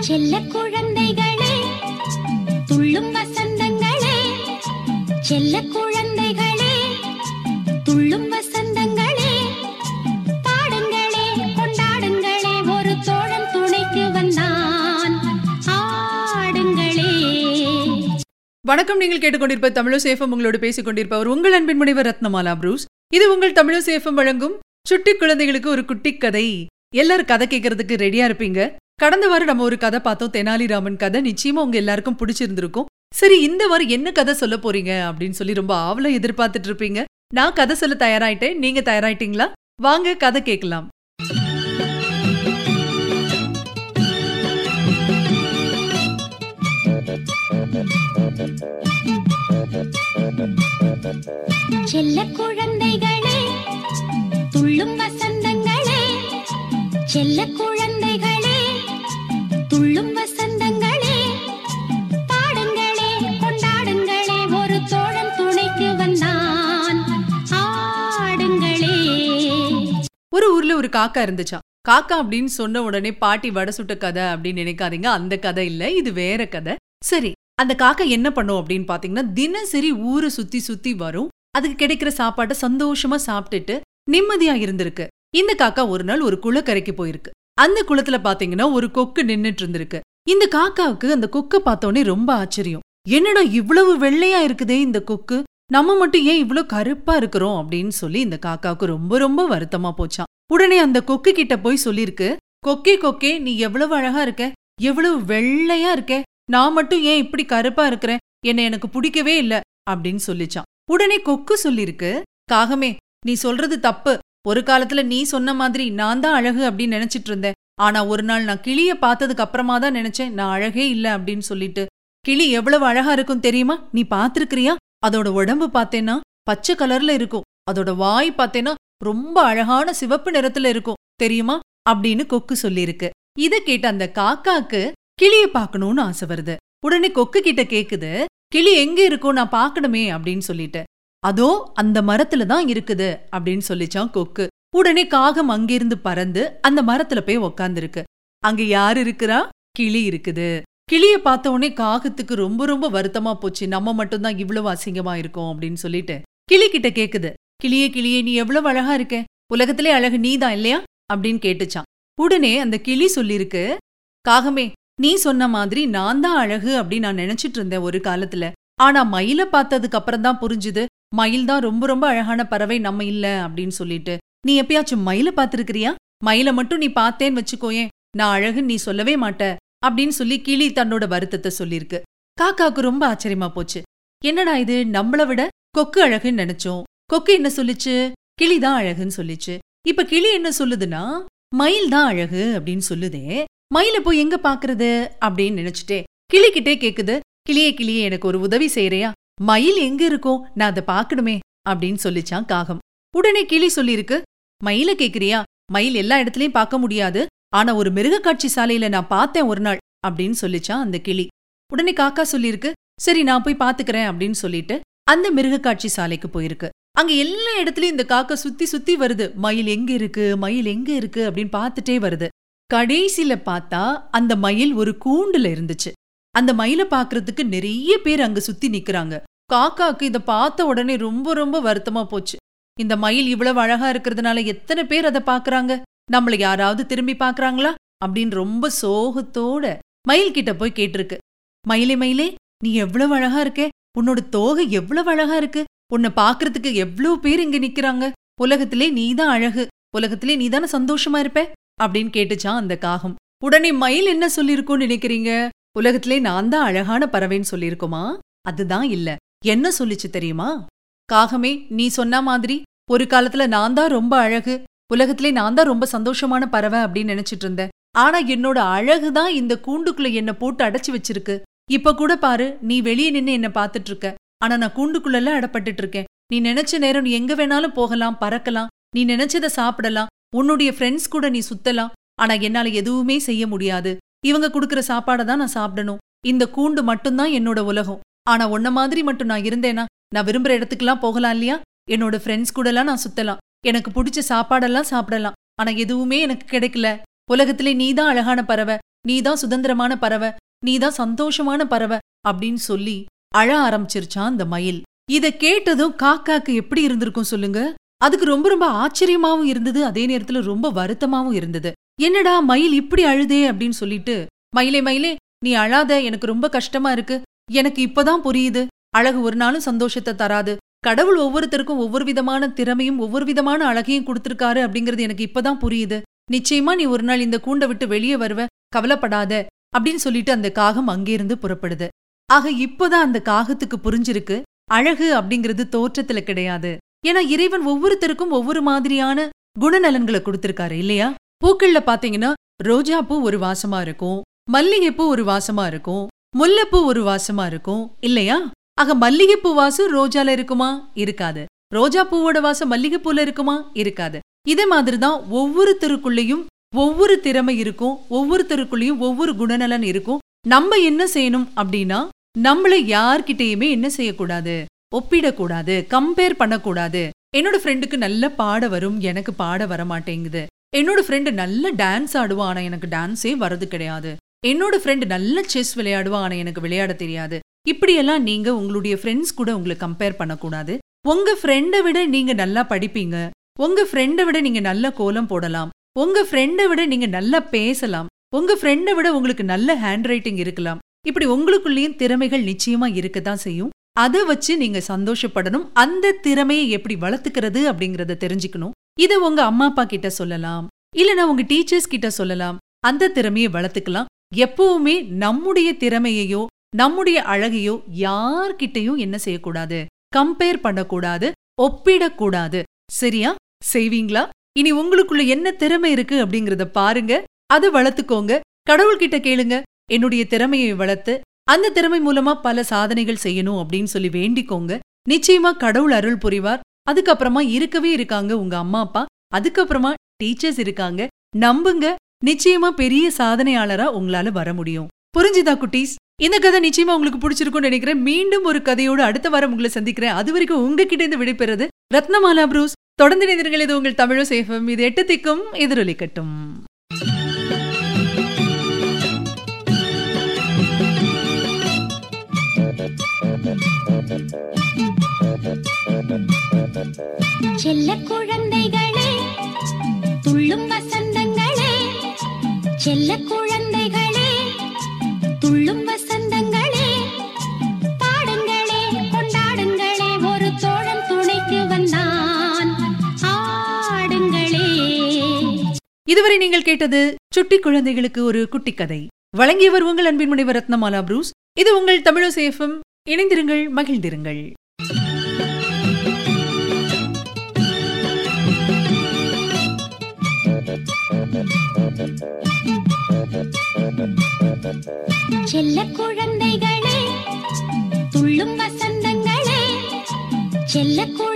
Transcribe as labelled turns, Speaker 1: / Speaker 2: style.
Speaker 1: செல்ல குழந்தைகளே துள்ளும் வசந்தங்களே செல்ல குழந்தைகள்.
Speaker 2: வணக்கம். நீங்கள் கேட்டுக்கொண்டிருப்ப தமிழசேஃபம் உங்களோடு பேசிக் கொண்டிருப்பவர் உங்கள் அன்பின் முனைவர் ரத்னமாலா ப்ரூஸ். இது உங்கள் தமிழசேஃபம் வழங்கும் சுட்டி குழந்தைகளுக்கு ஒரு குட்டி கதை. எல்லாரும் கதை கேட்கறதுக்கு ரெடியா இருப்பீங்க. கடந்த வாரம் நம்ம ஒரு கதை பார்த்தோம். தெனாலிராமன் கதை. நிச்சயமா உங்க எல்லாருக்கும் பிடிச்சிருந்திருக்கும். சரி இந்த வாரம் என்ன கதை சொல்ல போறீங்க? அப்படின்னு சொல்லி ரொம்ப ஆவல எதிர்பார்த்துட்டு இருப்பீங்க. நான் கதை சொல்ல தயாராயிட்டேன். நீங்க தயாராயிட்டீங்களா? வாங்க கதை கேட்கலாம்.
Speaker 1: செல்ல குழந்தைகளே துள்ளும் வசந்தங்களே. செல்ல குழந்தைகளே துள்ளும் வசந்தங்களே. பாடுங்களே கொண்டாடுங்களே ஒரு தோழன் துணைக்கு வந்தான். ஆடுங்களே.
Speaker 2: ஒரு ஊர்ல ஒரு காக்கா இருந்துச்சா காக்கா அப்படின்னு சொன்ன உடனே பாட்டி வடை சுட்ட கதை அப்படின்னு நினைக்காதீங்க. அந்த கதை இல்லை இது வேற கதை. சரி அந்த காக்கா என்ன பண்ணும் அப்படின்னு பாத்தீங்கன்னா தினசரி ஊரை சுத்தி சுத்தி வரும். அதுக்கு கிடைக்கிற சாப்பாட்டை சந்தோஷமா சாப்பிட்டுட்டு நிம்மதியா இருந்திருக்கு. இந்த காக்கா ஒரு நாள் ஒரு குளக்கரைக்கு போயிருக்கு. அந்த குளத்துல பாத்தீங்கன்னா ஒரு கொக்கு நின்னுட்டு இருந்திருக்கு. இந்த காக்காவுக்கு அந்த கொக்க பார்த்தோன்னே ரொம்ப ஆச்சரியம். என்னடா இவ்வளவு வெள்ளையா இருக்குதே இந்த கொக்கு? நம்ம மட்டும் ஏன் இவ்ளோ கருப்பா இருக்கிறோம்? அப்படின்னு சொல்லி இந்த காக்காவுக்கு ரொம்ப ரொம்ப வருத்தமா போச்சாம் உடனே அந்த கொக்கு கிட்ட போய் சொல்லிருக்கு கொக்கே கொக்கே நீ எவ்வளவு அழகா இருக்க? எவ்வளவு வெள்ளையா இருக்க? நான் மட்டும் ஏன் இப்படி கருப்பா இருக்கிறேன்? என்ன எனக்கு பிடிக்கவே இல்ல அப்படின்னு சொல்லிச்சான். உடனே கொக்கு சொல்லிருக்கு காகமே நீ சொல்றது தப்பு. ஒரு காலத்துல நீ சொன்ன மாதிரி நான் தான் அழகு அப்படின்னு நினைச்சிட்டு இருந்தேன். ஆனா ஒரு நாள் நான் கிளிய பார்த்ததுக்கு அப்புறமா தான் நினைச்சேன் நான் அழகே இல்ல அப்படின்னு சொல்லிட்டு கிளி எவ்வளவு அழகா இருக்கும் தெரியுமா? நீ பாத்திருக்கிறியா அதோட உடம்பு பார்த்தேன்னா பச்சை கலர்ல இருக்கும். அதோட வாய் பார்த்தேன்னா ரொம்ப அழகான சிவப்பு நிறத்துல இருக்கும். தெரியுமா? அப்படின்னு கொக்கு சொல்லிருக்கு. இத கேட்ட அந்த காக்காக்கு கிளிய பார்க்கணும்னு ஆசை வருது. உடனே கொக்கு கிட்ட கேக்குது கிளி எங்க இருக்கோ? நான் பார்க்கணுமே அப்படின்னு சொல்லிட்டு. அதோ அந்த மரத்துல தான் இருக்குது அப்படின்னு சொல்லிச்சான் கொக்கு. உடனே காகம் அங்கிருந்து பறந்து அந்த மரத்துல போய் உக்காந்துருக்கு. அங்க யார் இருக்கிறா? கிளி இருக்குது. கிளிய பார்த்த உடனே காகத்துக்கு ரொம்ப ரொம்ப வருத்தமா போச்சு. நம்ம மட்டும்தான் இவ்வளவு அசிங்கமா இருக்கோம் அப்படின்னு சொல்லிட்டு. கிளி கிட்ட கேக்குது. கிளியே கிளியே நீ எவ்வளவு அழகா இருக்க. உலகத்திலே அழகு நீதான் இல்லையா? அப்படின்னு கேட்டுச்சான். உடனே அந்த கிளி சொல்லிருக்கு காகமே நீ சொன்ன மாதிரி நான் தான் அழகு அப்படின்னு நான் நினைச்சிட்டு இருந்தேன் ஒரு காலத்துல. ஆனா மயில பார்த்ததுக்கு அப்புறம் தான் புரிஞ்சுது மயில் தான் ரொம்ப ரொம்ப அழகான பறவை நம்ம இல்ல அப்படின்னு சொல்லிட்டு. நீ எப்பயாச்சும் மயில பார்த்திருக்கிறியா? மயில மட்டும் நீ பார்த்தேன்னு வச்சுக்கோயேன் நான் அழகுன்னு நீ சொல்லவே மாட்ட அப்படின்னு சொல்லி கிளி தன்னோட வருத்தத்தை சொல்லியிருக்கு. காக்காவுக்கு ரொம்ப ஆச்சரியமா போச்சு. என்னடா இது நம்மள விட கொக்கு அழகுன்னு நினைச்சோம். கொக்கு என்ன சொல்லுச்சு? கிளி தான் அழகுன்னு சொல்லிச்சு. இப்ப கிளி என்ன சொல்லுதுன்னா மயில் தான் அழகு அப்படின்னு சொல்லுதே மயில போய் எங்க பாக்குறது? அப்படின்னு நினைச்சிட்டே கிளிக்கிட்டே கேக்குது. கிளியே கிளியே எனக்கு ஒரு உதவி செய்யறியா? மயில் எங்க இருக்கும் நான் அதை பாக்கணுமே அப்படின்னு சொல்லிச்சான் காகம். உடனே கிளி சொல்லிருக்கு மயில கேக்குறியா? மயில் எல்லா இடத்துலயும் பார்க்க முடியாது. ஆனா ஒரு மிருகக்காட்சி சாலையில நான் பார்த்தேன் ஒரு நாள் அப்படின்னு சொல்லிச்சான் அந்த கிளி. உடனே காக்கா சொல்லிருக்கு சரி நான் போய் பாத்துக்கிறேன் அப்படின்னு சொல்லிட்டு அந்த மிருகக்காட்சி சாலைக்கு போயிருக்கு. அங்க எல்லா இடத்துலயும் இந்த காக்கா சுத்தி சுத்தி வருது. மயில் எங்க இருக்கு? மயில் எங்க இருக்கு? அப்படின்னு பார்த்துட்டே வருது. கடைசியில பார்த்தா அந்த மயில் ஒரு கூண்டுல இருந்துச்சு. அந்த மயிலை பாக்குறதுக்கு நிறைய பேர் அங்க சுத்தி நிக்கறாங்க. காக்காக்கு இத பார்த்த உடனே ரொம்ப ரொம்ப வருத்தமா போச்சு. இந்த மயில் இவ்வளவு அழகா இருக்கிறதுனால எத்தனை பேர் அதை பாக்குறாங்க நம்மள யாராவது திரும்பி பாக்குறாங்களா அப்படின்னு ரொம்ப சோகத்தோட மயில் கிட்ட போய் கேட்டிருக்கு. மயிலே மயிலே நீ எவ்வளவு அழகா இருக்கே? உன்னோட தோகை எவ்வளவு அழகா இருக்கு? உன்னை பாக்குறதுக்கு எவ்வளவு பேர் இங்க நிக்கறாங்க? உலகத்திலே நீதான் அழகு. உலகத்திலே நீதானே சந்தோஷமா இருப்ப? அப்படின்னு கேட்டுச்சான் அந்த காகம். உடனே மயில் என்ன சொல்லிருக்கும்னு நினைக்கிறீங்க? உலகத்திலே நான் தான் அழகான பறவைன்னு சொல்லியிருக்குமா? அதுதான் இல்ல. என்ன சொல்லிச்சு தெரியுமா? காகமே நீ சொன்ன மாதிரி ஒரு காலத்துல நான் தான் ரொம்ப அழகு உலகத்திலே நான் தான் ரொம்ப சந்தோஷமான பறவை அப்படின்னு நினைச்சிட்டு இருந்தேன். ஆனா என்னோட அழகு தான் இந்த கூண்டுக்குள்ள என்ன போட்டு அடைச்சு வச்சிருக்கு. இப்ப கூட பாரு நீ வெளியே நின்னு என்ன பாத்துட்டு இருக்க ஆனா நான் கூண்டுக்குள்ள அடப்பட்டுட்டு இருக்கேன் நீ நினைச்ச நேரம் நீ எங்க வேணாலும் போகலாம் பறக்கலாம். நீ நினைச்சத சாப்பிடலாம். உன்னுடைய ஃப்ரெண்ட்ஸ் கூட நீ சுத்தலாம். ஆனா என்னால எதுவுமே செய்ய முடியாது. இவங்க கொடுக்கற சாப்பாடை தான் நான் சாப்பிடணும். இந்த கூண்டு மட்டும்தான் என்னோட உலகம். ஆனா உன்ன மாதிரி மட்டும் நான் இருந்தேனா நான் விரும்புற இடத்துக்குலாம் போகலாம் இல்லையா? என்னோட ஃப்ரெண்ட்ஸ் கூடலாம் நான் சுத்தலாம். எனக்கு பிடிச்ச சாப்பாடெல்லாம் சாப்பிடலாம். ஆனா எதுவுமே எனக்கு கிடைக்கல. உலகத்திலே நீதான் அழகான பறவை. நீதான் சுதந்திரமான பறவை. நீதான் சந்தோஷமான பறவை அப்படின்னு சொல்லி அழ ஆரம்பிச்சிருச்சான் அந்த மயில். இத கேட்டதும் காக்காக்கு எப்படி இருந்திருக்கும் சொல்லுங்க? அதுக்கு ரொம்ப ரொம்ப ஆச்சரியமாவும் இருந்தது. அதே நேரத்துல ரொம்ப வருத்தமாவும் இருந்தது. என்னடா மயில் இப்படி அழுதே? அப்படின்னு சொல்லிட்டு மயிலே மயிலே நீ அழாத. எனக்கு ரொம்ப கஷ்டமா இருக்கு. எனக்கு இப்பதான் புரியுது. அழகு ஒரு நாளும் சந்தோஷத்தை தராது. கடவுள் ஒவ்வொருத்தருக்கும் ஒவ்வொரு விதமான திறமையும் ஒவ்வொரு விதமான அழகையும் கொடுத்திருக்காரு அப்படிங்கிறது எனக்கு இப்பதான் புரியுது. நிச்சயமா நீ ஒரு நாள் இந்த கூண்டை விட்டு வெளியே வருவ. கவலைப்படாத. அப்படின்னு சொல்லிட்டு அந்த காகம் அங்கிருந்து புறப்படுது. ஆக இப்பதான் அந்த காகத்துக்கு புரிஞ்சிருக்கு. அழகு அப்படிங்கிறது தோற்றத்துல கிடையாது. ஏன்னா இறைவன் ஒவ்வொருத்தருக்கும் ஒவ்வொரு மாதிரியான குணநலன்களை கொடுத்திருக்காரு இல்லையா? பூக்கள்ல பாத்தீங்கன்னா ரோஜா பூ ஒரு வாசமா இருக்கும் மல்லிகைப்பூ ஒரு வாசமா இருக்கும் முல்லைப்பூ ஒரு வாசமா இருக்கும் இல்லையா? ஆக மல்லிகைப்பூ வாசம் ரோஜால இருக்குமா? இருக்காது. ரோஜா பூவோட வாசம் மல்லிகைப்பூல இருக்குமா? இருக்காது. இதே மாதிரிதான் ஒவ்வொருத்தருக்குள்ளேயும் ஒவ்வொரு திறமை இருக்கும் ஒவ்வொருத்தருக்குள்ளேயும் ஒவ்வொரு குணநலன் இருக்கும். நம்ம என்ன செய்யணும் அப்படின்னா நம்மள யார்கிட்டயுமே என்ன செய்யக்கூடாது? ஒப்பிடக்கூடாது கம்பேர் பண்ணக்கூடாது. என்னோட ஃப்ரெண்டுக்கு நல்ல பாட வரும் எனக்கு பாட வர மாட்டேங்குது என்னோட ஃப்ரெண்டு நல்ல டான்ஸ் ஆடுவா ஆனா எனக்கு டான்ஸே வரது கிடையாது. என்னோட ஃப்ரெண்டு நல்ல செஸ் விளையாடுவா ஆனா எனக்கு விளையாட தெரியாது. இப்படியெல்லாம் நீங்க உங்களுடைய ஃப்ரெண்ட்ஸ் கூட உங்களை கம்பேர் பண்ணக்கூடாது. உங்க ஃப்ரெண்டை விட நீங்க நல்லா படிப்பீங்க. உங்க ஃப்ரெண்டை விட நீங்க நல்ல கோலம் போடலாம். உங்க ஃப்ரெண்டை விட நீங்க நல்லா பேசலாம். உங்க ஃப்ரெண்டை விட உங்களுக்கு நல்ல ஹேண்ட் ரைட்டிங் இருக்கலாம். இப்படி உங்களுக்குள்ளேயும் திறமைகள் நிச்சயமா இருக்கத்தான் செய்யும். அதை வச்சு நீங்க சந்தோஷப்படணும். அந்த திறமையை எப்படி வளர்த்துக்கிறது அப்படிங்கறத தெரிஞ்சுக்கணும். இதை உங்க அம்மா அப்பா கிட்ட சொல்லலாம். இல்லைன்னா உங்க டீச்சர்ஸ் கிட்ட சொல்லலாம். அந்த திறமையை வளர்த்துக்கலாம். எப்பவுமே நம்முடைய திறமையையோ நம்முடைய அழகையோ யார்கிட்டயும் என்ன செய்யக்கூடாது? கம்பேர் பண்ணக்கூடாது. ஒப்பிடக்கூடாது. சரியா? செய்வீங்களா? இனி உங்களுக்குள்ள என்ன திறமை இருக்கு அப்படிங்கறத பாருங்க. அதை வளர்த்துக்கோங்க. கடவுள்கிட்ட கேளுங்க. என்னுடைய திறமையை வளர்த்து அந்த திறமை மூலமா பல சாதனைகள் செய்யணும் அப்படின்னு சொல்லி வேண்டிக்கோங்க. நிச்சயமா கடவுள் அருள் புரிவார். அதுக்கப்புறமா இருக்கவே இருக்காங்க உங்க அம்மா அப்பா. அதுக்கப்புறமா டீச்சர்ஸ் இருக்காங்க. நம்புங்க. நிச்சயமா பெரிய சாதனையாளரா உங்களால வர முடியும். புரிஞ்சுதா குட்டீஸ்? இந்த கதை நிச்சயமா உங்களுக்கு பிடிச்சிருக்கும்னு நினைக்கிறேன். மீண்டும் ஒரு கதையோடு அடுத்த வாரம் உங்களை சந்திக்கிறேன். அது வரைக்கும் உங்ககிட்ட இருந்து விடைபெறது ரத்னமாலா ப்ரூஸ். தொடர்ந்து நினைந்திருங்கள் இது உங்கள் தமிழோ சேஃபம் இது எட்டு திக்கும் எதிரொலிக்கட்டும்
Speaker 1: செல்ல குழந்தைகளே துள்ளும் வசந்தங்களே. செல்ல குழந்தைகளே துள்ளும் வசந்தங்களே. பாடுங்களே கொண்டாடுங்களே ஒரு தோழன் துணைக்கு வந்தான். ஆடுங்களே.
Speaker 2: இதுவரை நீங்கள் கேட்டது சுட்டி குழந்தைகளுக்கு ஒரு குட்டி கதை வழங்கியவர் உங்கள் அன்பின் முனைவர் ரத்னமாலா புரூஸ். இது உங்கள் தமிழசேஃபம் இணைந்திருங்கள் மகிழ்ந்திருங்கள்.
Speaker 1: செல்ல குழந்தைகளே துள்ளும் வசந்தங்களே செல்ல குழந்தை